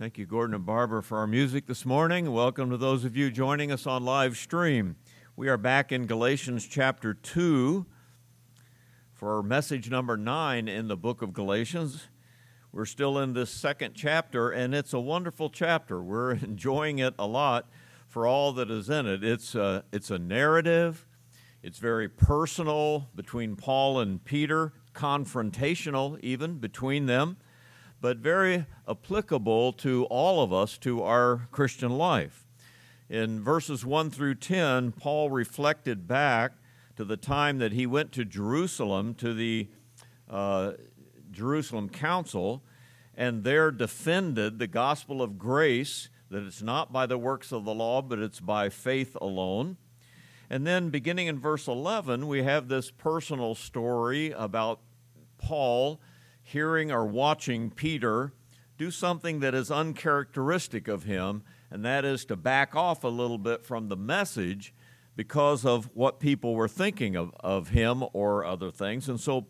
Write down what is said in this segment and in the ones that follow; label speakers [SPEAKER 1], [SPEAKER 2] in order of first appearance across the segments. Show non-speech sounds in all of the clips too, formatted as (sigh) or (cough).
[SPEAKER 1] Thank you, Gordon and Barbara, for our music this morning. Welcome to those of you joining us on live stream. We are back in Galatians chapter 2 for message number 9 in the book of Galatians. We're still in this second chapter, and it's a wonderful chapter. We're (laughs) enjoying it a lot for all that is in it. It's a, it's a narrative, it's very personal between Paul and Peter, confrontational even between them but very applicable to all of us, to our Christian life. In verses 1 through 10, Paul reflected back to the time that he went to Jerusalem, to the uh, Jerusalem Council, and there defended the gospel of grace, that it's not by the works of the law, but it's by faith alone. And then, beginning in verse 11, we have this personal story about Paul hearing or watching Peter do something that is uncharacteristic of him, and that is to back off a little bit from the message because of what people were thinking of, of him or other things. And so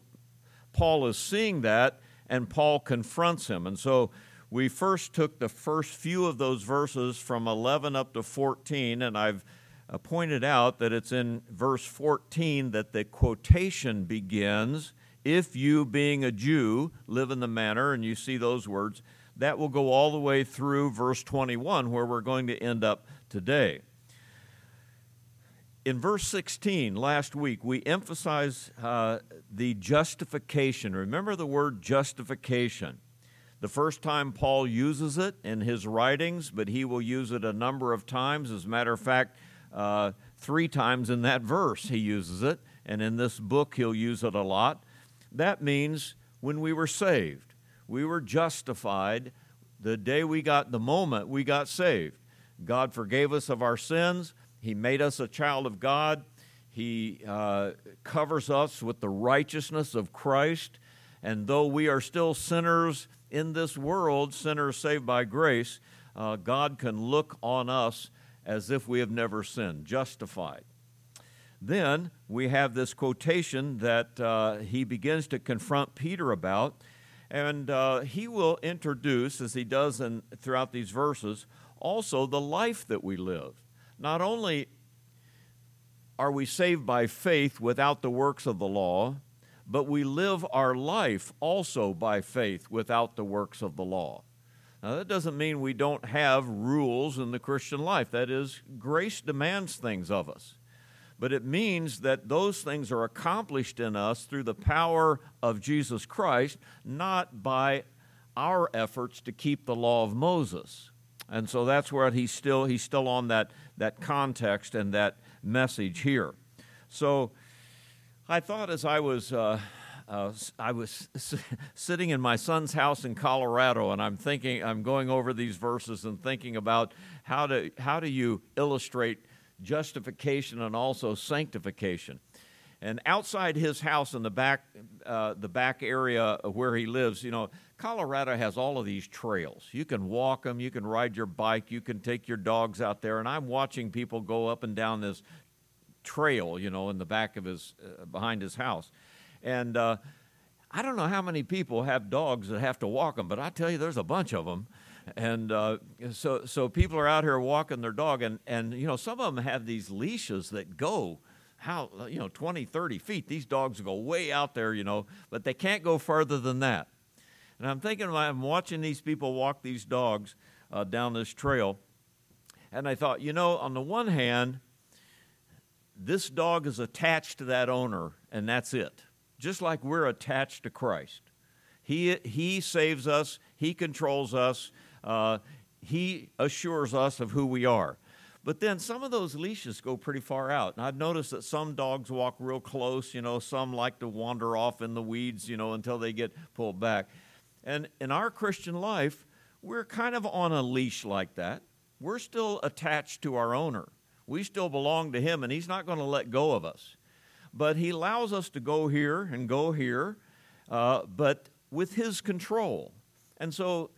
[SPEAKER 1] Paul is seeing that, and Paul confronts him. And so we first took the first few of those verses from 11 up to 14, and I've uh, pointed out that it's in verse 14 that the quotation begins if you, being a Jew, live in the manner, and you see those words, that will go all the way through verse 21, where we're going to end up today. In verse 16, last week, we emphasized uh, the justification. Remember the word justification. The first time Paul uses it in his writings, but he will use it a number of times. As a matter of fact, uh, three times in that verse he uses it, and in this book he'll use it a lot. That means when we were saved, we were justified the day we got the moment we got saved. God forgave us of our sins, He made us a child of God, He uh, covers us with the righteousness of Christ. And though we are still sinners in this world, sinners saved by grace, uh, God can look on us as if we have never sinned, justified. Then we have this quotation that uh, he begins to confront Peter about, and uh, he will introduce, as he does in, throughout these verses, also the life that we live. Not only are we saved by faith without the works of the law, but we live our life also by faith without the works of the law. Now, that doesn't mean we don't have rules in the Christian life. That is, grace demands things of us but it means that those things are accomplished in us through the power of Jesus Christ, not by our efforts to keep the law of Moses. And so that's where he's still he's still on that that context and that message here. So I thought as I was uh, uh, I was (laughs) sitting in my son's house in Colorado, and I'm thinking I'm going over these verses and thinking about how to how do you illustrate justification and also sanctification. And outside his house in the back, uh, the back area where he lives, you know, Colorado has all of these trails. You can walk them, you can ride your bike, you can take your dogs out there. And I'm watching people go up and down this trail, you know, in the back of his, uh, behind his house. And uh, I don't know how many people have dogs that have to walk them, but I tell you, there's a bunch of them and uh, so so people are out here walking their dog and and you know some of them have these leashes that go how you know 20 30 feet. These dogs go way out there you know but they can't go further than that. And i'm thinking i'm watching these people walk these dogs uh, down this trail. And i thought you know on the one hand this dog is attached to that owner and that's it. Just like we're attached to christ. He, he saves us he controls us uh, he assures us of who we are. But then some of those leashes go pretty far out. And I've noticed that some dogs walk real close, you know, some like to wander off in the weeds, you know, until they get pulled back. And in our Christian life, we're kind of on a leash like that. We're still attached to our owner. We still belong to him, and he's not going to let go of us. But he allows us to go here and go here, uh, but with his control. And so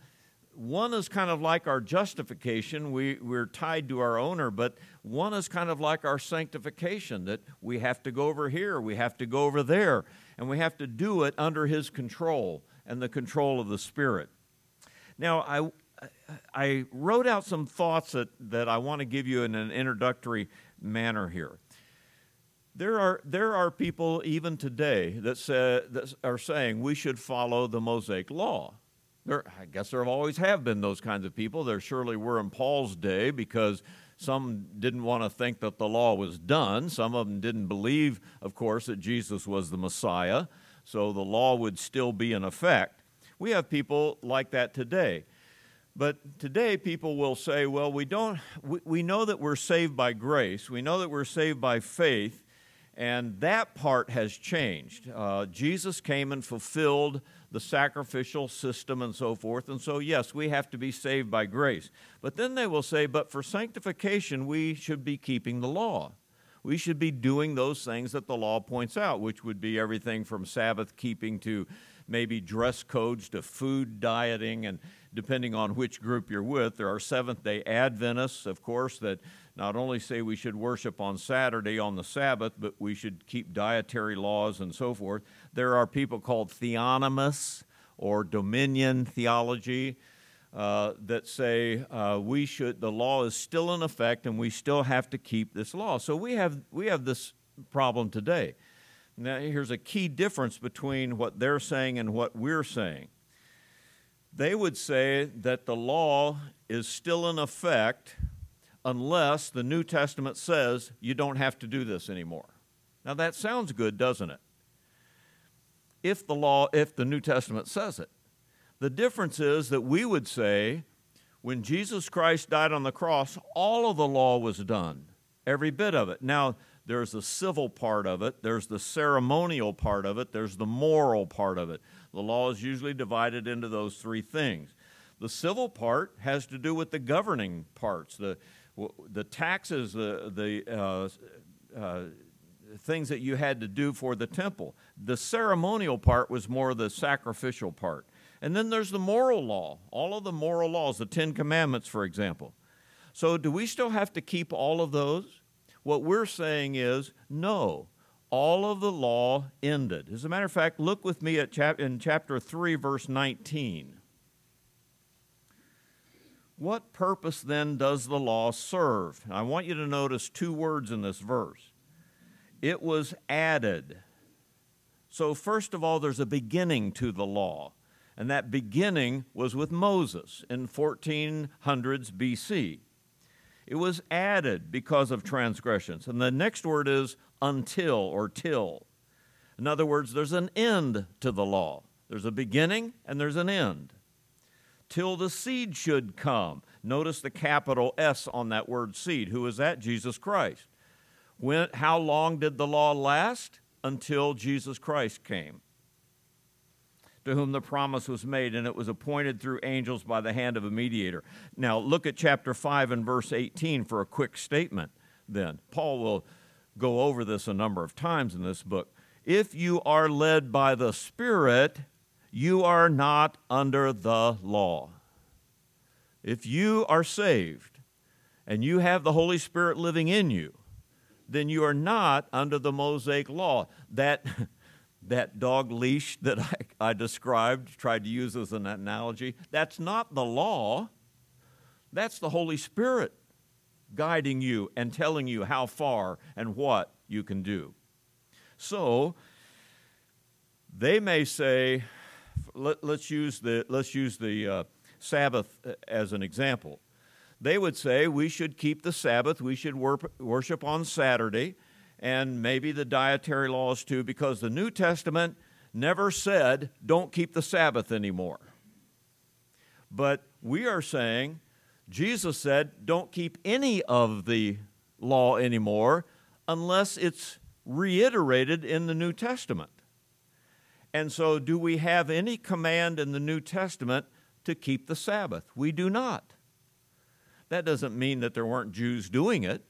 [SPEAKER 1] one is kind of like our justification. We, we're tied to our owner, but one is kind of like our sanctification that we have to go over here, we have to go over there, and we have to do it under His control and the control of the Spirit. Now, I, I wrote out some thoughts that, that I want to give you in an introductory manner here. There are, there are people even today that, say, that are saying we should follow the Mosaic law. There, I guess there always have been those kinds of people. There surely were in Paul's day because some didn't want to think that the law was done. Some of them didn't believe, of course, that Jesus was the Messiah, so the law would still be in effect. We have people like that today. But today, people will say, well, we, don't, we, we know that we're saved by grace, we know that we're saved by faith, and that part has changed. Uh, Jesus came and fulfilled the sacrificial system and so forth, and so, yes, we have to be saved by grace. But then they will say, but for sanctification, we should be keeping the law. We should be doing those things that the law points out, which would be everything from Sabbath keeping to maybe dress codes to food dieting and depending on which group you're with. There are Seventh day Adventists, of course, that not only say we should worship on Saturday on the Sabbath, but we should keep dietary laws and so forth. There are people called theonomists or dominion theology. Uh, that say uh, we should the law is still in effect and we still have to keep this law. So we have we have this problem today. Now here's a key difference between what they're saying and what we're saying they would say that the law is still in effect unless the New Testament says you don't have to do this anymore. Now that sounds good, doesn't it? If the law, if the New Testament says it. The difference is that we would say when Jesus Christ died on the cross, all of the law was done, every bit of it. Now, there's the civil part of it, there's the ceremonial part of it, there's the moral part of it. The law is usually divided into those three things. The civil part has to do with the governing parts, the, the taxes, the, the uh, uh, things that you had to do for the temple. The ceremonial part was more the sacrificial part. And then there's the moral law, all of the moral laws, the Ten Commandments, for example. So, do we still have to keep all of those? What we're saying is no all of the law ended. As a matter of fact, look with me at chap- in chapter 3, verse 19. What purpose then does the law serve? I want you to notice two words in this verse. It was added. So, first of all, there's a beginning to the law, and that beginning was with Moses in 1400s BC. It was added because of transgressions. And the next word is until or till. In other words, there's an end to the law. There's a beginning and there's an end. Till the seed should come. Notice the capital S on that word seed. Who is that? Jesus Christ. When, how long did the law last? Until Jesus Christ came to whom the promise was made, and it was appointed through angels by the hand of a mediator. Now, look at chapter 5 and verse 18 for a quick statement then. Paul will go over this a number of times in this book. If you are led by the Spirit, you are not under the law. If you are saved and you have the Holy Spirit living in you, then you are not under the Mosaic law. That (laughs) that dog leash that I, I, described, tried to use as an analogy, that's not the law. That's the Holy Spirit guiding you and telling you how far and what you can do. So, they may say, let, us use the, let's use the uh, Sabbath uh, as an example. They would say we should keep the Sabbath, we should worship on Saturday, and maybe the dietary laws too, because the New Testament never said, don't keep the Sabbath anymore. But we are saying, Jesus said, don't keep any of the law anymore unless it's reiterated in the New Testament. And so, do we have any command in the New Testament to keep the Sabbath? We do not. That doesn't mean that there weren't Jews doing it.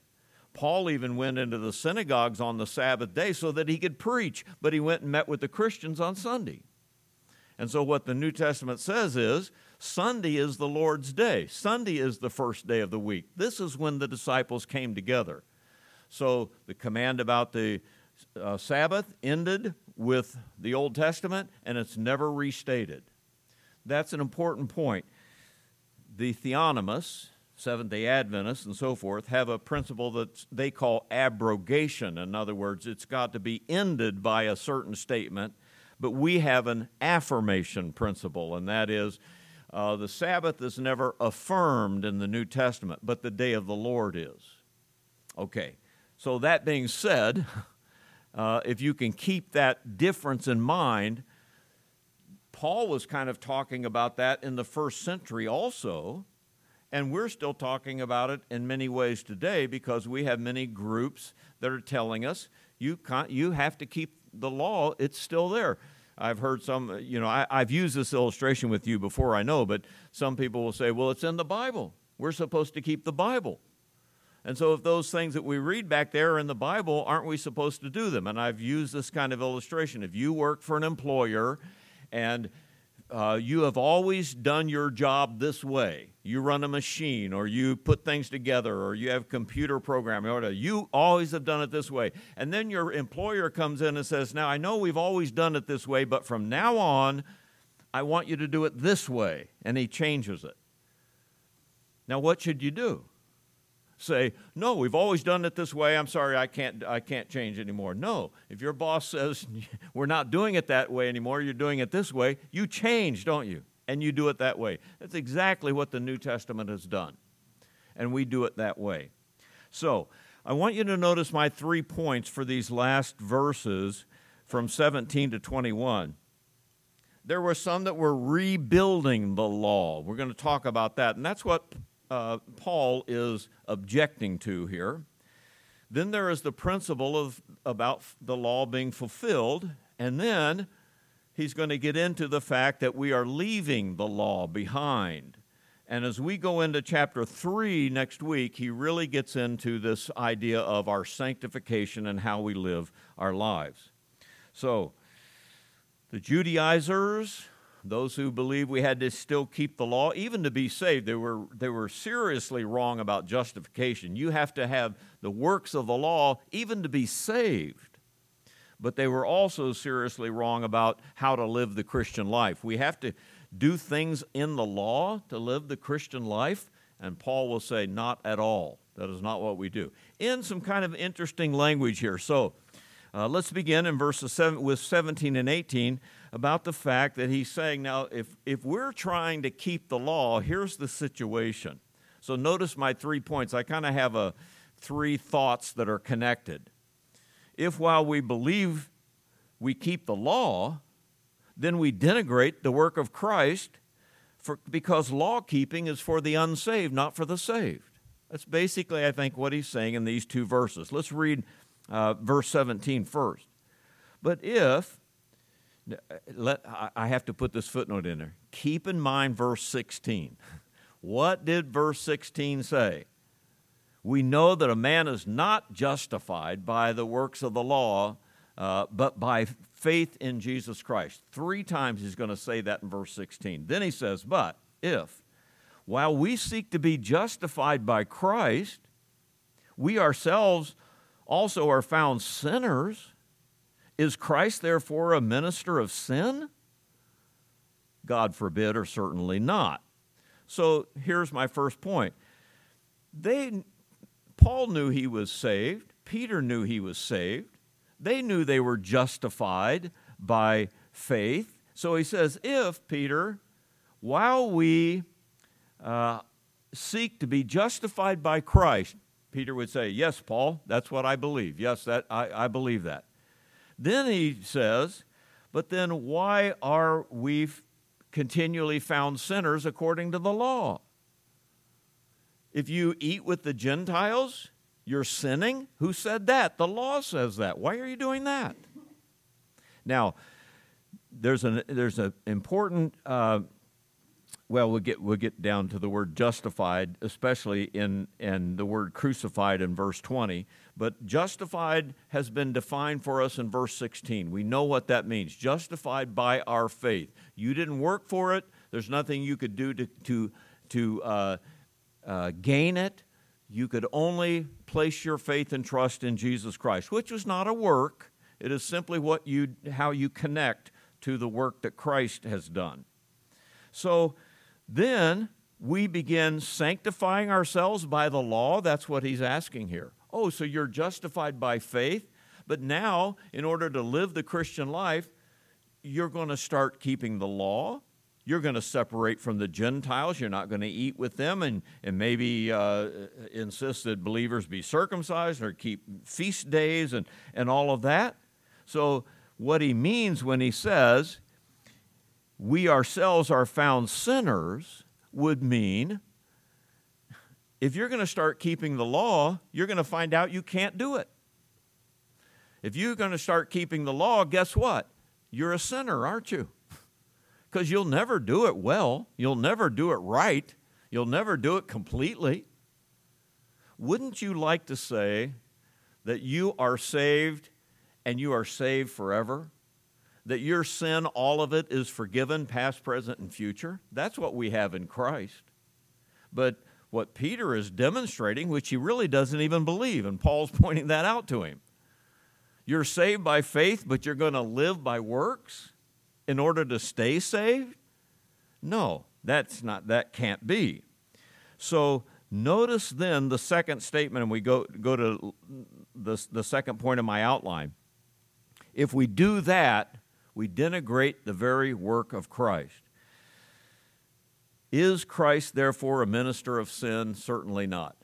[SPEAKER 1] Paul even went into the synagogues on the Sabbath day so that he could preach, but he went and met with the Christians on Sunday. And so, what the New Testament says is Sunday is the Lord's day. Sunday is the first day of the week. This is when the disciples came together. So, the command about the uh, Sabbath ended with the Old Testament, and it's never restated. That's an important point. the theonomists, Seventh day Adventists, and so forth, have a principle that they call abrogation. In other words, it's got to be ended by a certain statement, but we have an affirmation principle, and that is uh, the Sabbath is never affirmed in the New Testament, but the day of the Lord is. Okay, so that being said, (laughs) uh, if you can keep that difference in mind, Paul was kind of talking about that in the first century also, and we're still talking about it in many ways today because we have many groups that are telling us you, you have to keep the law, it's still there. I've heard some, you know, I, have used this illustration with you before, I know, but some people will say, well, it's in the Bible. We're supposed to keep the Bible. And so, if those things that we read back there are in the Bible, aren't we supposed to do them? And I've used this kind of illustration. If you work for an employer and uh, you have always done your job this way. You run a machine, or you put things together, or you have computer programming, or you always have done it this way. And then your employer comes in and says, Now, I know we've always done it this way, but from now on, I want you to do it this way. And he changes it. Now, what should you do? Say, no, we've always done it this way. I'm sorry, I can't, I can't change anymore. No, if your boss says (laughs) we're not doing it that way anymore, you're doing it this way, you change, don't you? And you do it that way. That's exactly what the New Testament has done. And we do it that way. So, I want you to notice my three points for these last verses from 17 to 21 there were some that were rebuilding the law. We're going to talk about that. And that's what uh, Paul is objecting to here. Then there is the principle of about the law being fulfilled, and then he's going to get into the fact that we are leaving the law behind. And as we go into chapter 3 next week, he really gets into this idea of our sanctification and how we live our lives. So, the Judaizers, those who believe we had to still keep the law, even to be saved, they were, they were seriously wrong about justification. You have to have the works of the law even to be saved. But they were also seriously wrong about how to live the Christian life. We have to do things in the law to live the Christian life, and Paul will say, not at all. That is not what we do. In some kind of interesting language here. So uh, let's begin in verses seven, with 17 and 18 about the fact that he's saying, now, if, if we're trying to keep the law, here's the situation. So notice my three points. I kind of have a three thoughts that are connected. If while we believe we keep the law, then we denigrate the work of Christ for, because law keeping is for the unsaved, not for the saved. That's basically, I think, what he's saying in these two verses. Let's read uh, verse 17 first. But if let, I have to put this footnote in there. Keep in mind verse 16. (laughs) What did verse 16 say? We know that a man is not justified by the works of the law, uh, but by faith in Jesus Christ. Three times he's going to say that in verse 16. Then he says, But if, while we seek to be justified by Christ, we ourselves also are found sinners, is Christ therefore a minister of sin? God forbid, or certainly not. So here's my first point. They, Paul knew he was saved. Peter knew he was saved. They knew they were justified by faith. So he says, if, Peter, while we uh, seek to be justified by Christ, Peter would say, Yes, Paul, that's what I believe. Yes, that, I, I believe that. Then he says, But then why are we continually found sinners according to the law? If you eat with the Gentiles, you're sinning? Who said that? The law says that. Why are you doing that? Now, there's an there's an important uh, well, we'll get, we'll get down to the word justified, especially in, in the word crucified in verse 20. But justified has been defined for us in verse 16. We know what that means justified by our faith. You didn't work for it, there's nothing you could do to, to, to uh, uh, gain it. You could only place your faith and trust in Jesus Christ, which is not a work. It is simply what you, how you connect to the work that Christ has done. So, then we begin sanctifying ourselves by the law? That's what he's asking here. Oh, so you're justified by faith, but now, in order to live the Christian life, you're going to start keeping the law. You're going to separate from the Gentiles. You're not going to eat with them and, and maybe uh, insist that believers be circumcised or keep feast days and, and all of that. So, what he means when he says, we ourselves are found sinners, would mean if you're going to start keeping the law, you're going to find out you can't do it. If you're going to start keeping the law, guess what? You're a sinner, aren't you? (laughs) Because you'll never do it well, you'll never do it right, you'll never do it completely. Wouldn't you like to say that you are saved and you are saved forever? That your sin, all of it, is forgiven, past, present, and future? That's what we have in Christ. But what Peter is demonstrating, which he really doesn't even believe, and Paul's (laughs) pointing that out to him. You're saved by faith, but you're going to live by works in order to stay saved? No, that's not that can't be. So notice then the second statement, and we go, go to the, the second point of my outline. If we do that, we denigrate the very work of Christ. Is Christ therefore a minister of sin? Certainly not.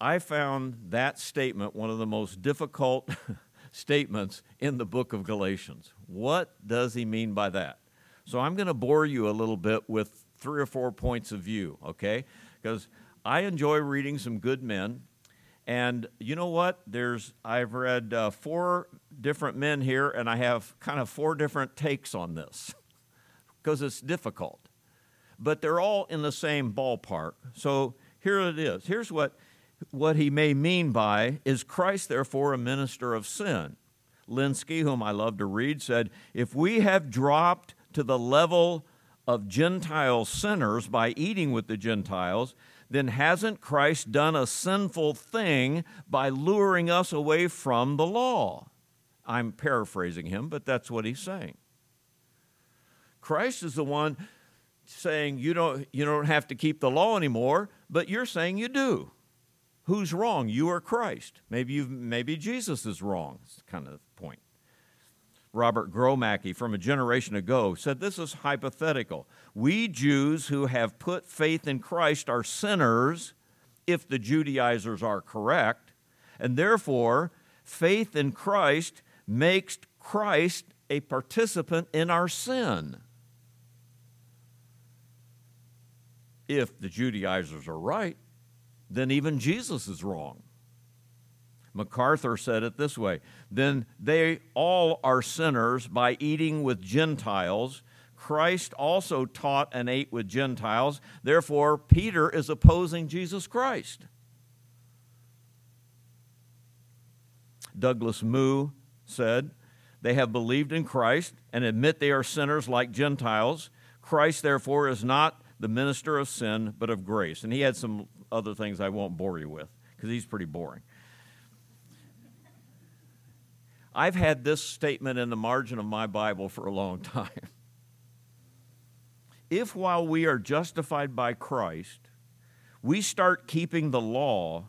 [SPEAKER 1] I found that statement one of the most difficult (laughs) statements in the book of Galatians. What does he mean by that? So I'm going to bore you a little bit with three or four points of view, okay? Because I enjoy reading some good men. And you know what? There's I've read uh, four different men here, and I have kind of four different takes on this (laughs) because it's difficult. But they're all in the same ballpark. So here it is. Here's what what he may mean by is Christ, therefore, a minister of sin? Lenski, whom I love to read, said, If we have dropped to the level of Gentile sinners by eating with the Gentiles, then hasn't Christ done a sinful thing by luring us away from the law? I'm paraphrasing him, but that's what he's saying. Christ is the one saying you don't, you don't have to keep the law anymore, but you're saying you do. Who's wrong? You or Christ? Maybe, you maybe Jesus is wrong. Kind of. Robert Gromacki from a generation ago said this is hypothetical. We Jews who have put faith in Christ are sinners if the Judaizers are correct, and therefore faith in Christ makes Christ a participant in our sin. If the Judaizers are right, then even Jesus is wrong. MacArthur said it this way Then they all are sinners by eating with Gentiles. Christ also taught and ate with Gentiles. Therefore, Peter is opposing Jesus Christ. Douglas Moo said, They have believed in Christ and admit they are sinners like Gentiles. Christ, therefore, is not the minister of sin, but of grace. And he had some other things I won't bore you with because he's pretty boring. I've had this statement in the margin of my Bible for a long (laughs) time. If while we are justified by Christ, we start keeping the law,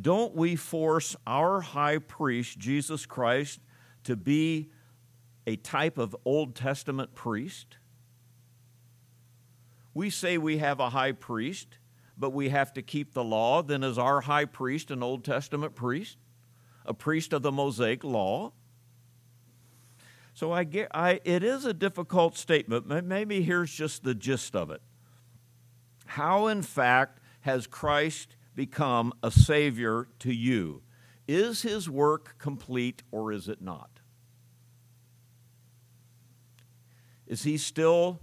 [SPEAKER 1] don't we force our high priest, Jesus Christ, to be a type of Old Testament priest? we say we have a high priest, but we have to keep the law, then is our high priest an Old Testament priest? A priest of the Mosaic law? So I get, I, it is a difficult statement, maybe here's just the gist of it. How, in fact, has Christ become a Savior to you? Is his work complete or is it not? Is he still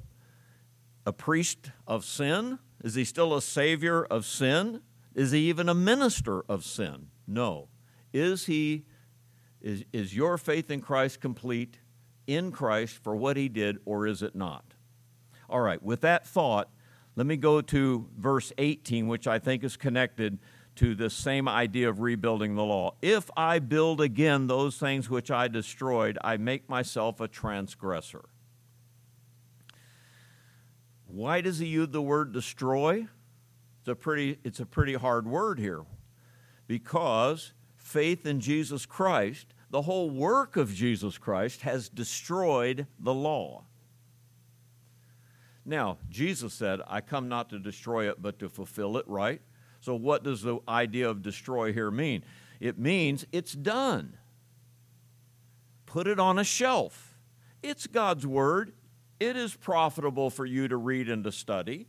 [SPEAKER 1] a priest of sin? Is he still a savior of sin? Is he even a minister of sin? No. Is he is, is your faith in Christ complete in Christ for what he did, or is it not? All right, with that thought, let me go to verse 18, which I think is connected to this same idea of rebuilding the law. If I build again those things which I destroyed, I make myself a transgressor. Why does he use the word destroy? It's a pretty, it's a pretty hard word here. Because faith in Jesus Christ, the whole work of Jesus Christ, has destroyed the law. Now, Jesus said, I come not to destroy it, but to fulfill it, right? So, what does the idea of destroy here mean? It means it's done. Put it on a shelf. It's God's Word. It is profitable for you to read and to study.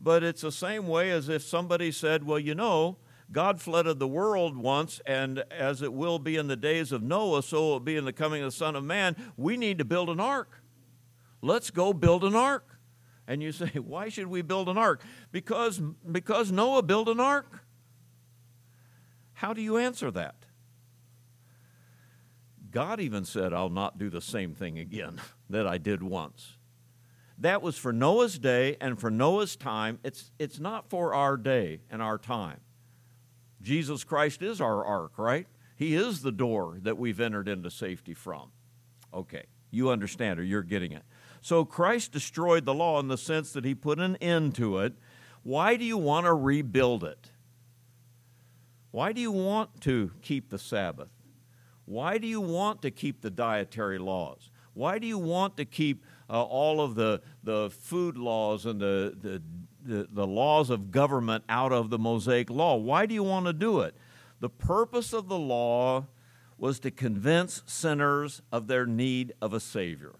[SPEAKER 1] But it's the same way as if somebody said, Well, you know, God flooded the world once, and as it will be in the days of Noah, so it will be in the coming of the Son of Man. We need to build an ark. Let's go build an ark. And you say, (laughs) why should we build an ark? Because, because Noah built an ark. How do you answer that? God even said, I'll not do the same thing again (laughs) that I did once. That was for Noah's day and for Noah's time. It's, it's not for our day and our time. Jesus Christ is our ark, right? He is the door that we've entered into safety from. Okay, you understand or you're getting it. So Christ destroyed the law in the sense that he put an end to it. Why do you want to rebuild it? Why do you want to keep the Sabbath? Why do you want to keep the dietary laws? Why do you want to keep uh, all of the, the food laws and the, the, the, the laws of government out of the Mosaic law? Why do you want to do it? The purpose of the law was to convince sinners of their need of a Savior.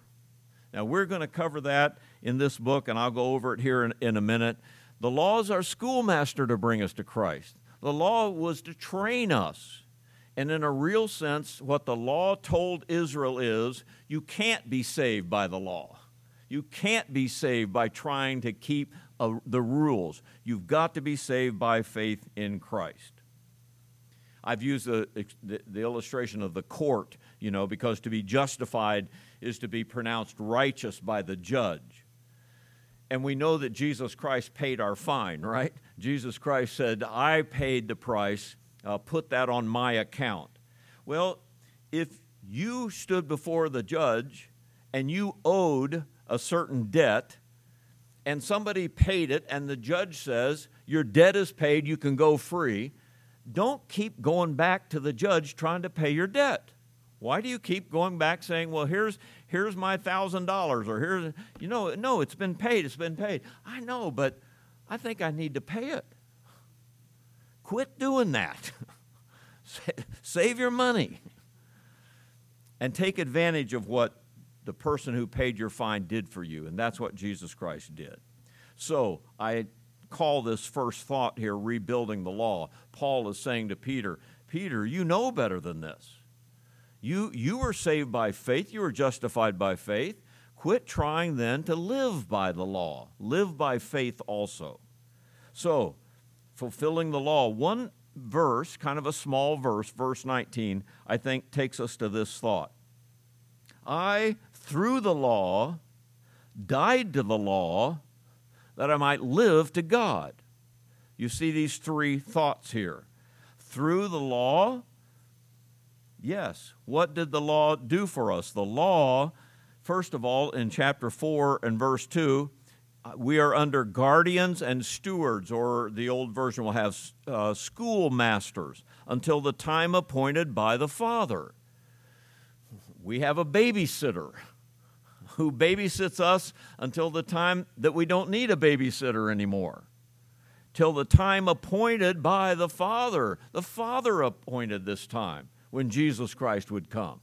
[SPEAKER 1] Now, we're going to cover that in this book, and I'll go over it here in, in a minute. The law is our schoolmaster to bring us to Christ. The law was to train us. And in a real sense, what the law told Israel is you can't be saved by the law. You can't be saved by trying to keep uh, the rules. You've got to be saved by faith in Christ. I've used the, the, the, illustration of the court, you know, because to be justified is to be pronounced righteous by the judge. And we know that Jesus Christ paid our fine, right? Jesus Christ said, I paid the price, uh, put that on my account. Well, if you stood before the judge and you owed a certain debt, and somebody paid it, and the judge says, Your debt is paid, you can go free, don't keep going back to the judge trying to pay your debt. Why do you keep going back saying, well, here's, here's my thousand dollars or here's, you know, no, it's been paid, it's been paid. I know, but I think I need to pay it. Quit doing that. (laughs) Save your money and take advantage of what the person who paid your fine did for you. And that's what Jesus Christ did. So I call this first thought here rebuilding the law. Paul is saying to Peter, Peter, you know better than this. You, you were saved by faith, you were justified by faith. Quit trying then to live by the law, live by faith also. So, fulfilling the law, one verse, kind of a small verse, verse 19, I think takes us to this thought. I, through the law, died to the law that I might live to God. You see these three thoughts here. Through the law, Yes. What did the law do for us? The law, first of all, in chapter 4 and verse 2, uh, we are under guardians and stewards, or the old version will have uh, schoolmasters, until the time appointed by the Father. We have a babysitter who babysits us until the time that we don't need a babysitter anymore. Till the time appointed by the Father. The Father appointed this time when Jesus Christ would come.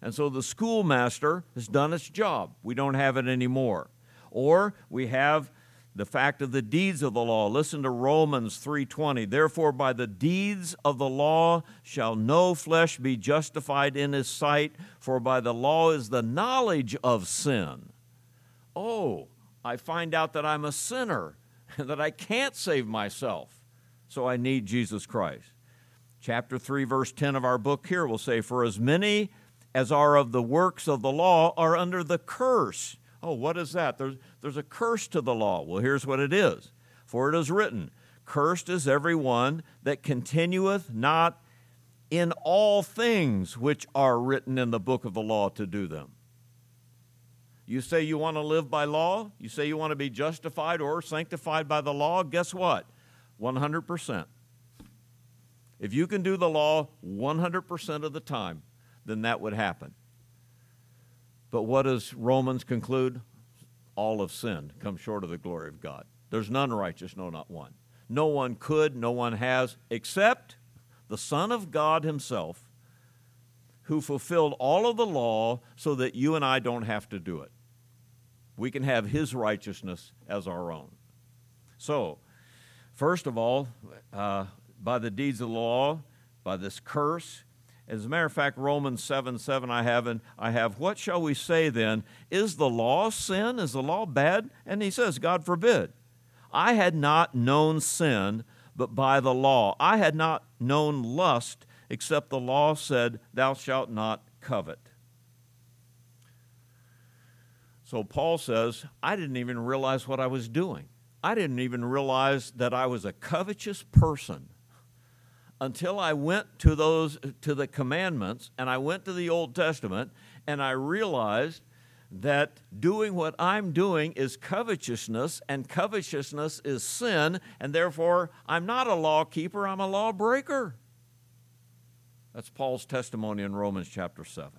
[SPEAKER 1] And so the schoolmaster has done its job. We don't have it anymore. Or we have the fact of the deeds of the law. Listen to Romans 3:20. Therefore by the deeds of the law shall no flesh be justified in his sight, for by the law is the knowledge of sin. Oh, I find out that I'm a sinner (laughs) and that I can't save myself. So I need Jesus Christ. Chapter 3, verse 10 of our book here will say, For as many as are of the works of the law are under the curse. Oh, what is that? There's, there's a curse to the law. Well, here's what it is. For it is written, Cursed is every one that continueth not in all things which are written in the book of the law to do them. You say you want to live by law? You say you want to be justified or sanctified by the law? Guess what? 100%. If you can do the law 100% of the time, then that would happen. But what does Romans conclude? All have sinned, come short of the glory of God. There's none righteous, no, not one. No one could, no one has, except the Son of God Himself, who fulfilled all of the law so that you and I don't have to do it. We can have His righteousness as our own. So, first of all, uh, by the deeds of the law, by this curse, as a matter of fact, Romans 7 7, I have, and I have, what shall we say then? Is the law sin? Is the law bad? And he says, God forbid. I had not known sin but by the law. I had not known lust except the law said, Thou shalt not covet. So Paul says, I didn't even realize what I was doing. I didn't even realize that I was a covetous person until I went to those to the commandments and I went to the Old Testament and I realized that doing what I'm doing is covetousness, and covetousness is sin, and therefore I'm not a law keeper, I'm a law breaker. That's Paul's testimony in Romans chapter 7.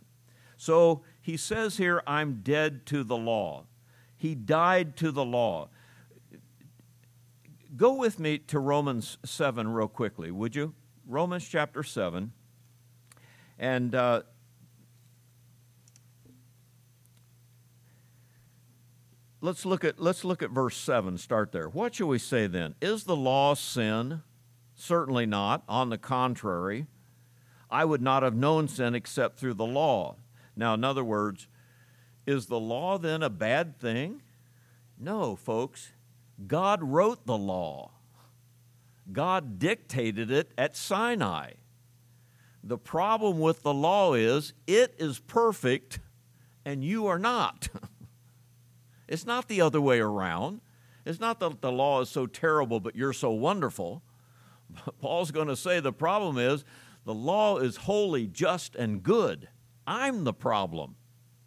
[SPEAKER 1] So he says here, I'm dead to the law. He died to the law. Go with me to Romans 7 real quickly, would you? Romans chapter 7. And uh, let's look at let's look at verse 7 start there. What shall we say then? Is the law sin? Certainly not. On the contrary i would not have known sin except through the law. Now in other words is the law then a bad thing? No folks. God wrote the law god dictated it at sinai the problem with the law is it is perfect and you are not (laughs) It's not the other way around. It's not that the law is so terrible, but you're so wonderful. (laughs) Paul's going to say the problem is the law is holy, just, and good. I'm the problem.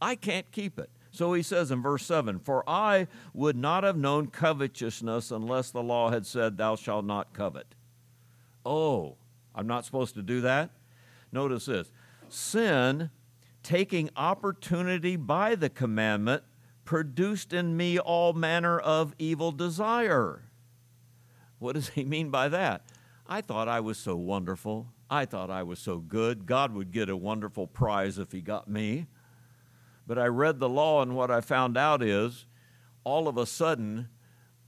[SPEAKER 1] I can't keep it. So he says in verse 7 For I would not have known covetousness unless the law had said, Thou shalt not covet. Oh, I'm not supposed to do that? Notice this sin, taking opportunity by the commandment, produced in me all manner of evil desire. What does he mean by that? I thought I was so wonderful. I thought I was so good. God would get a wonderful prize if he got me. But I read the law, and what I found out is all of a sudden,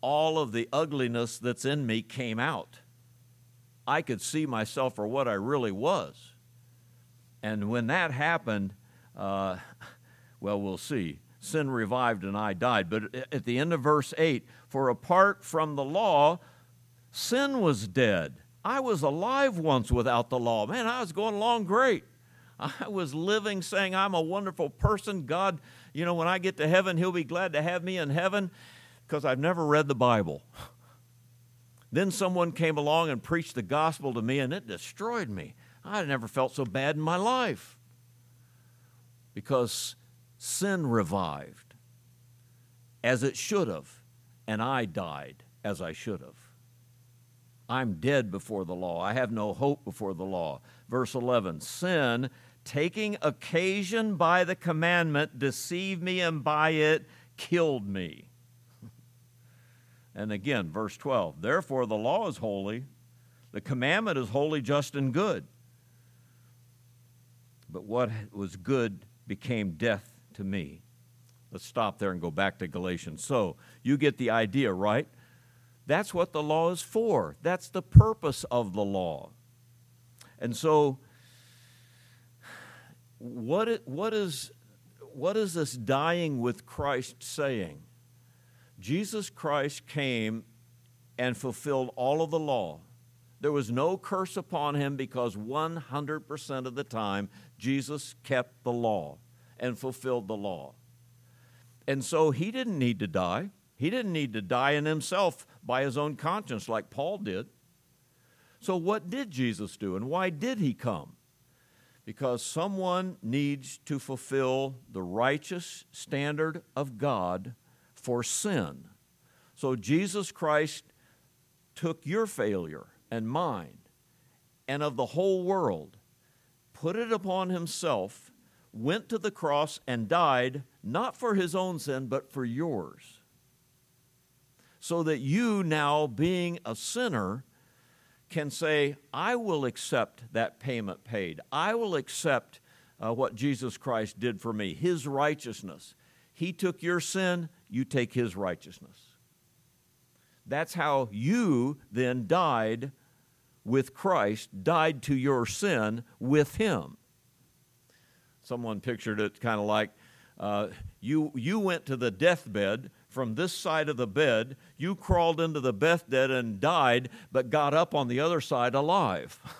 [SPEAKER 1] all of the ugliness that's in me came out. I could see myself for what I really was. And when that happened, uh, (laughs) well, we'll see sin revived and I died. But at the end of verse 8, for apart from the law, sin was dead. I was alive once without the law. Man, I was going along great. I was living saying, I'm a wonderful person. God, you know, when I get to heaven, He'll be glad to have me in heaven because I've never read the Bible. Then someone came along and preached the gospel to me, and it destroyed me. I never felt so bad in my life because sin revived as it should have, and I died as I should have. I'm dead before the law. I have no hope before the law. Verse 11 Sin, taking occasion by the commandment, deceived me, and by it killed me. (laughs) and again, verse 12 Therefore, the law is holy, the commandment is holy, just, and good. But what was good became death to me. Let's stop there and go back to Galatians. So, you get the idea, right? That's what the law is for. That's the purpose of the law. And so, what, what, is, what is this dying with Christ saying? Jesus Christ came and fulfilled all of the law. There was no curse upon him because 100% of the time Jesus kept the law and fulfilled the law. And so he didn't need to die. He didn't need to die in himself by his own conscience like Paul did. So, what did Jesus do and why did he come? Because someone needs to fulfill the righteous standard of God for sin. So Jesus Christ took your failure and mine and of the whole world, put it upon himself, went to the cross, and died not for his own sin, but for yours. So that you, now being a sinner, can say, I will accept that payment paid. I will accept uh, what Jesus Christ did for me, his righteousness. He took your sin, you take his righteousness. That's how you then died with Christ, died to your sin with him. Someone pictured it kind of like uh, you, you went to the deathbed from this side of the bed, you crawled into the deathbed and died, but got up on the other side alive. (laughs)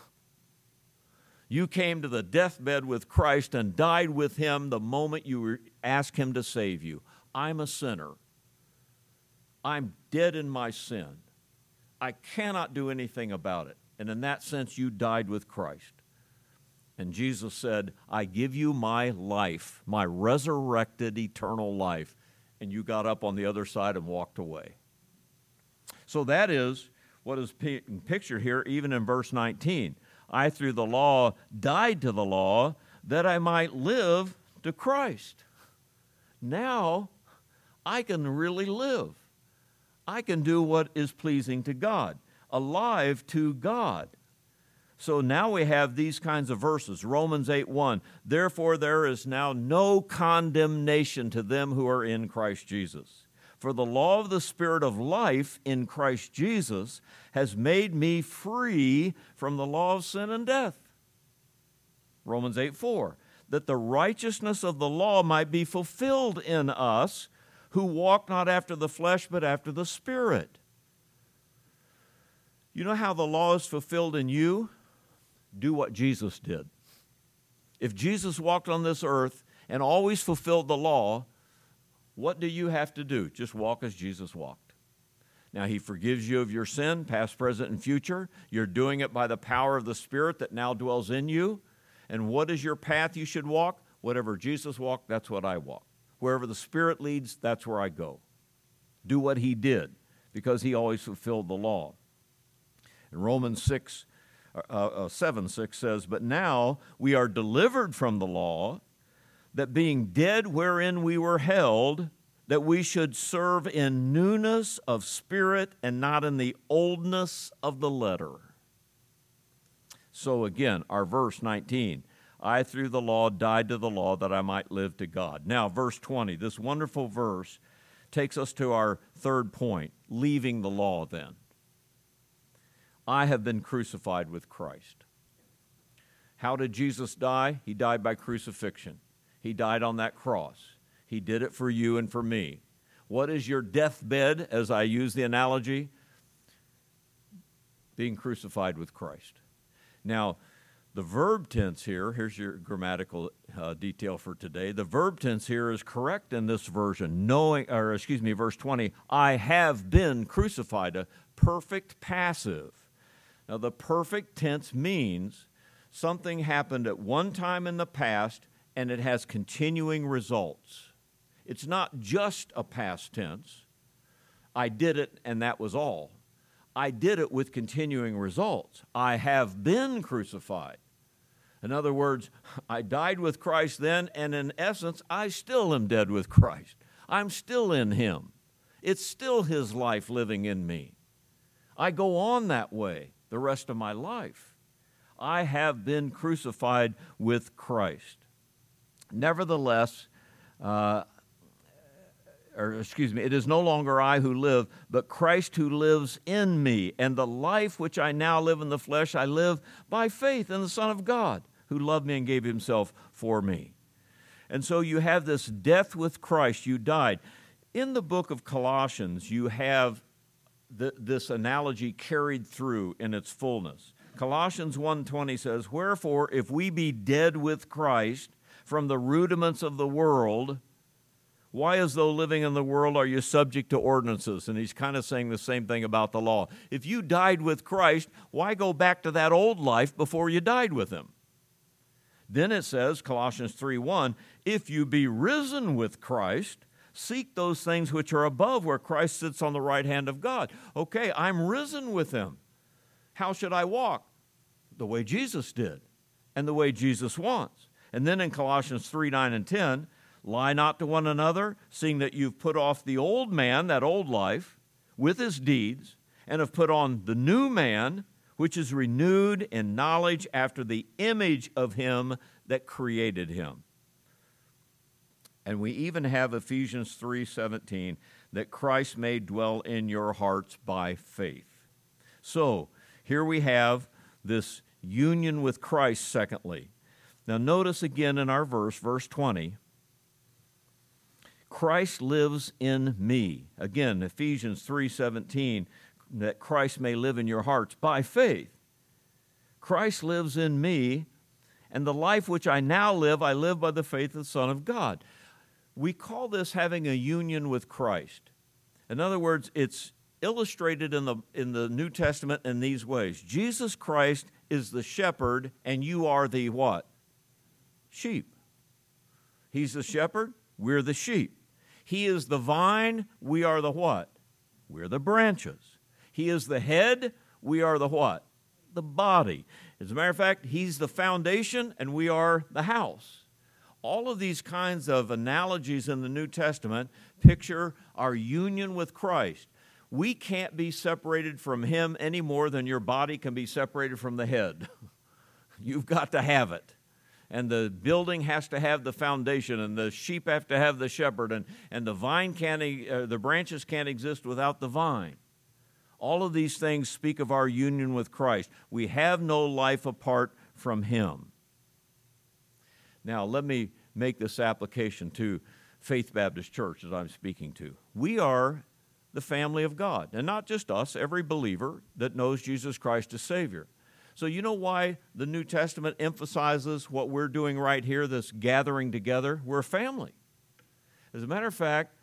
[SPEAKER 1] You came to the deathbed with Christ and died with him the moment you asked him to save you. I'm a sinner. I'm dead in my sin. I cannot do anything about it. And in that sense, you died with Christ. And Jesus said, I give you my life, my resurrected eternal life. And you got up on the other side and walked away. So that is what is pictured here, even in verse 19. I, through the law, died to the law that I might live to Christ. Now I can really live. I can do what is pleasing to God alive to God. So now we have these kinds of verses. Romans 8 1. Therefore, there is now no condemnation to them who are in Christ Jesus. For the law of the Spirit of life in Christ Jesus has made me free from the law of sin and death. Romans 8 4. That the righteousness of the law might be fulfilled in us who walk not after the flesh, but after the Spirit. You know how the law is fulfilled in you? Do what Jesus did. If Jesus walked on this earth and always fulfilled the law, what do you have to do? Just walk as Jesus walked. Now, He forgives you of your sin, past, present, and future. You're doing it by the power of the Spirit that now dwells in you. And what is your path you should walk? Whatever Jesus walked, that's what I walk. Wherever the Spirit leads, that's where I go. Do what He did, because He always fulfilled the law. In Romans 6, uh, uh, 7 6 says, But now we are delivered from the law, that being dead wherein we were held, that we should serve in newness of spirit and not in the oldness of the letter. So again, our verse 19 I through the law died to the law that I might live to God. Now, verse 20, this wonderful verse takes us to our third point leaving the law then. I have been crucified with Christ. How did Jesus die? He died by crucifixion. He died on that cross. He did it for you and for me. What is your deathbed, as I use the analogy? Being crucified with Christ. Now, the verb tense here, here's your grammatical uh, detail for today. The verb tense here is correct in this version, knowing, or excuse me, verse 20, I have been crucified, a perfect passive. Now, the perfect tense means something happened at one time in the past and it has continuing results. It's not just a past tense. I did it and that was all. I did it with continuing results. I have been crucified. In other words, (laughs) I died with Christ then, and in essence, I still am dead with Christ. I'm still in Him. It's still His life living in me. I go on that way the rest of my life. I have been crucified with Christ. Nevertheless, uh, or excuse me, it is no longer I who live, but Christ who lives in me. And the life which I now live in the flesh, I live by faith in the Son of God, who loved me and gave himself for me. And so you have this death with Christ, you died. In the book of Colossians, you have th- this analogy carried through in its fullness. Colossians 1:20 says, "Wherefore if we be dead with Christ from the rudiments of the world, why as though living in the world are you subject to ordinances?" And he's kind of saying the same thing about the law. If you died with Christ, why go back to that old life before you died with him? Then it says, Colossians 3 1, if you be risen with Christ, seek those things which are above where Christ sits on the right hand of God. Okay, I'm risen with him. How should I walk? The way Jesus did and the way Jesus wants. And then in Colossians 3 9 and 10, lie not to one another, seeing that you've put off the old man, that old life, with his deeds, and have put on the new man which is renewed in knowledge after the image of him that created him. And we even have Ephesians 3:17 that Christ may dwell in your hearts by faith. So, here we have this union with Christ secondly. Now notice again in our verse verse 20 Christ lives in me. Again, Ephesians 3:17 that Christ may live in your hearts by faith. Christ lives in me, and the life which I now live, I live by the faith of the Son of God. We call this having a union with Christ. In other words, it's illustrated in the, in the New Testament in these ways Jesus Christ is the shepherd, and you are the what? Sheep. He's the shepherd, we're the sheep. He is the vine, we are the what? We're the branches. He is the head, we are the what? The body. As a matter of fact, He's the foundation and we are the house. All of these kinds of analogies in the New Testament picture our union with Christ. We can't be separated from Him any more than your body can be separated from the head. (laughs) You've got to have it and the building has to have the foundation, and the sheep have to have the shepherd, and, and the vine can't, uh, the branches can't exist without the vine. All of these things speak of our union with Christ. We have no life apart from Him. Now, let me make this application to Faith Baptist Church that I'm speaking to. We are the family of God, and not just us, every believer that knows Jesus Christ as Savior. So, you know why the New Testament emphasizes what we're doing right here, this gathering together? We're a family. As a matter of fact,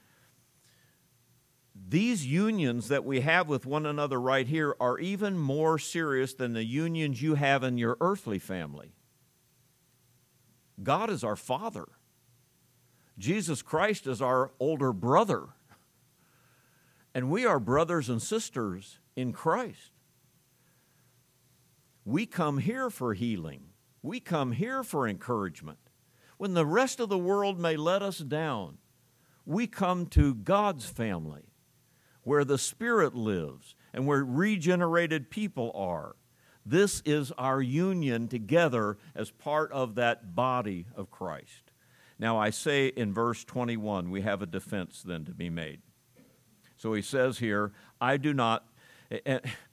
[SPEAKER 1] these unions that we have with one another right here are even more serious than the unions you have in your earthly family. God is our Father, Jesus Christ is our older brother, and we are brothers and sisters in Christ. We come here for healing. We come here for encouragement. When the rest of the world may let us down, we come to God's family where the Spirit lives and where regenerated people are. This is our union together as part of that body of Christ. Now, I say in verse 21, we have a defense then to be made. So he says here, I do not,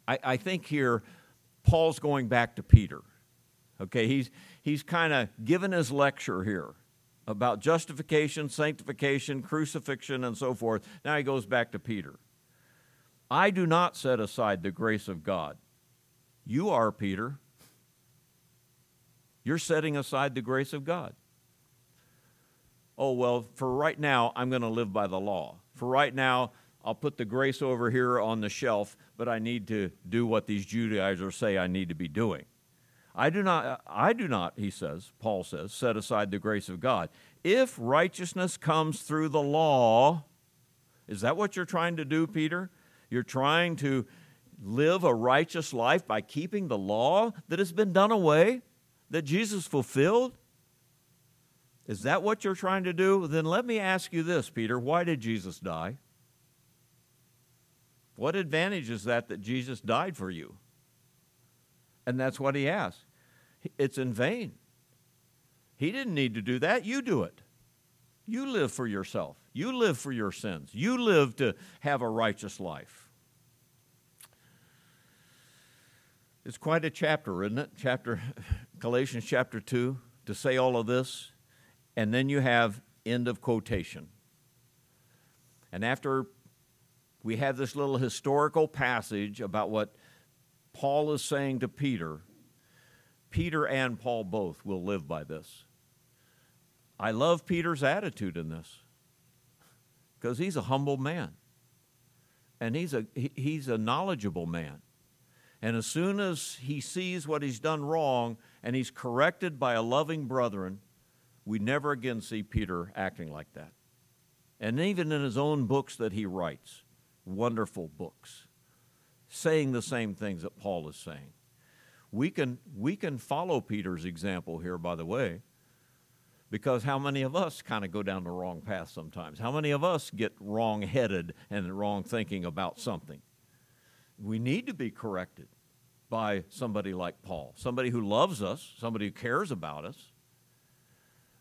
[SPEAKER 1] I, think here, Paul's going back to Peter. Okay, he's, he's kind of given his lecture here about justification, sanctification, crucifixion, and so forth. Now he goes back to Peter. I do not set aside the grace of God. You are, Peter. You're setting aside the grace of God. Oh, well, for right now, I'm going to live by the law. For right now, I'll put the grace over here on the shelf, but I need to do what these Judaizers say I need to be doing. I do not, I do not, he says, Paul says, set aside the grace of God. If righteousness comes through the law, is that what you're trying to do, Peter? You're trying to live a righteous life by keeping the law that has been done away, that Jesus fulfilled? Is that what you're trying to do? Then let me ask you this, Peter. Why did Jesus die? What advantage is that that Jesus died for you? And that's what he asks. It's in vain. He didn't need to do that. You do it. You live for yourself. You live for your sins. You live to have a righteous life. It's quite a chapter, isn't it? Chapter (laughs) Galatians chapter 2 to say all of this. And then you have end of quotation. And after we have this little historical passage about what Paul is saying to Peter, Peter and Paul both will live by this. I love Peter's attitude in this because he's a humble man and he's a, he's a knowledgeable man. And as soon as he sees what he's done wrong and he's corrected by a loving brethren, we never again see Peter acting like that. And even in his own books that he writes, wonderful books, saying the same things that Paul is saying. We can, we can follow Peter's example here, by the way, because how many of us kind of go down the wrong path sometimes? How many of us get wrong headed and wrong thinking about something? We need to be corrected by somebody like Paul, somebody who loves us, somebody who cares about us.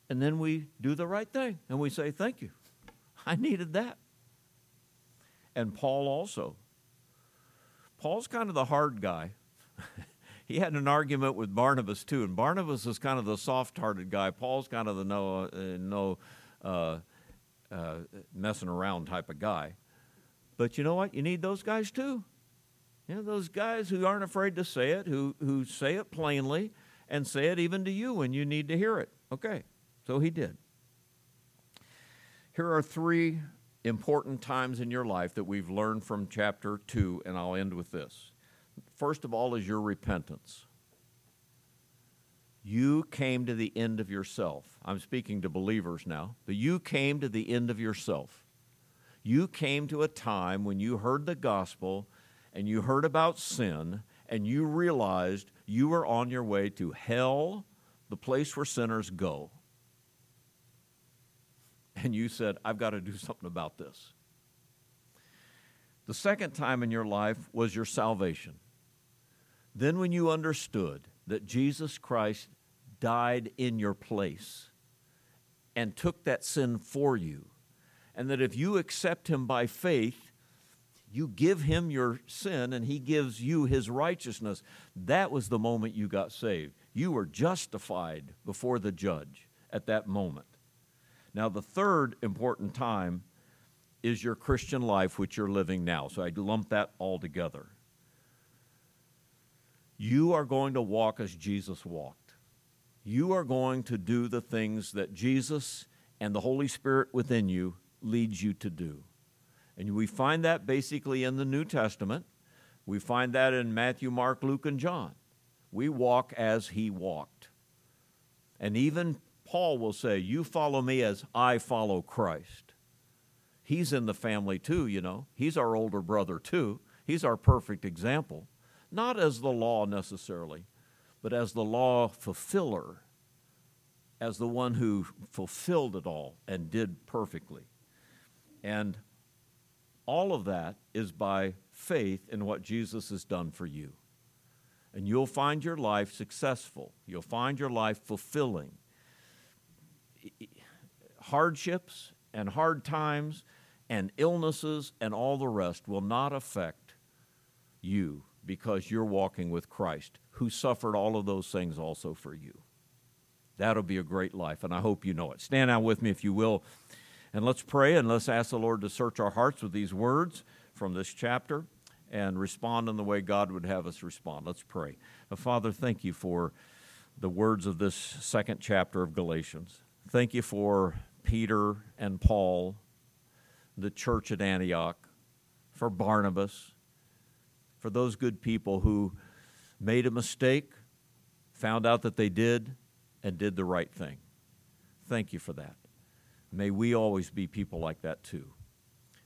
[SPEAKER 1] And then we do the right thing and we say, Thank you. (laughs) I needed that. And Paul also. Paul's kind of the hard guy. (laughs) he had an argument with Barnabas too, and Barnabas is kind of the soft-hearted guy. Paul's kind of the no, uh, no uh, uh, messing around type of guy. But you know what? You need those guys too. You know, those guys who aren't afraid to say it, who, who say it plainly, and say it even to you when you need to hear it. Okay, so he did. Here are three important times in your life that we've learned from chapter 2, and I'll end with this. First of all, is your repentance. You came to the end of yourself. I'm speaking to believers now, but you came to the end of yourself. You came to a time when you heard the gospel and you heard about sin and you realized you were on your way to hell, the place where sinners go. And you said, I've got to do something about this. The second time in your life was your salvation. Then, when you understood that Jesus Christ died in your place and took that sin for you, and that if you accept Him by faith, you give him your sin and he gives you his righteousness. That was the moment you got saved. You were justified before the judge at that moment. Now, the third important time is your Christian life, which you're living now. So I lump that all together. You are going to walk as Jesus walked. You are going to do the things that Jesus and the Holy Spirit within you leads you to do. And we find that basically in the New Testament. We find that in Matthew, Mark, Luke, and John. We walk as he walked. And even Paul will say, You follow me as I follow Christ. He's in the family too, you know. He's our older brother too. He's our perfect example. Not as the law necessarily, but as the law fulfiller, as the one who fulfilled it all and did perfectly. And all of that is by faith in what Jesus has done for you. And you'll find your life successful. You'll find your life fulfilling. Hardships and hard times and illnesses and all the rest will not affect you because you're walking with Christ, who suffered all of those things also for you. That'll be a great life, and I hope you know it. Stand out with me, if you will. And let's pray and let's ask the Lord to search our hearts with these words from this chapter and respond in the way God would have us respond. Let's pray. Father, thank you for the words of this second chapter of Galatians. Thank you for Peter and Paul, the church at Antioch, for Barnabas, for those good people who made a mistake, found out that they did, and did the right thing. Thank you for that. May we always be people like that too.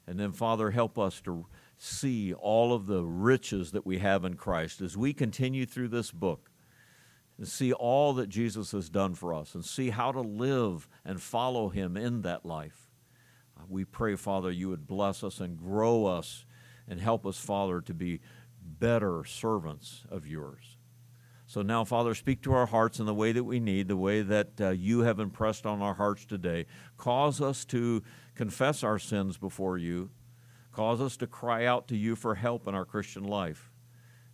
[SPEAKER 1] And then, Father, help us to see all of the riches that we have in Christ as we continue through this book and see all that Jesus has done for us and see how to live and follow Him in that life. We pray, Father, you would bless us and grow us and help us, Father, to be better servants of yours. So now, Father, speak to our hearts in the way that we need, the way that uh, you have impressed on our hearts today. Cause us to confess our sins before you. Cause us to cry out to you for help in our Christian life.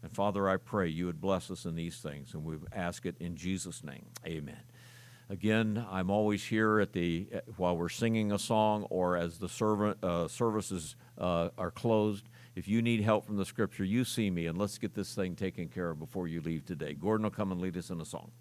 [SPEAKER 1] And Father, I pray you would bless us in these things, and we ask it in Jesus' name. Amen. Again, I'm always here at the while we're singing a song or as the servant uh, services uh, are closed. If you need help from the scripture, you see me, and let's get this thing taken care of before you leave today. Gordon will come and lead us in a song.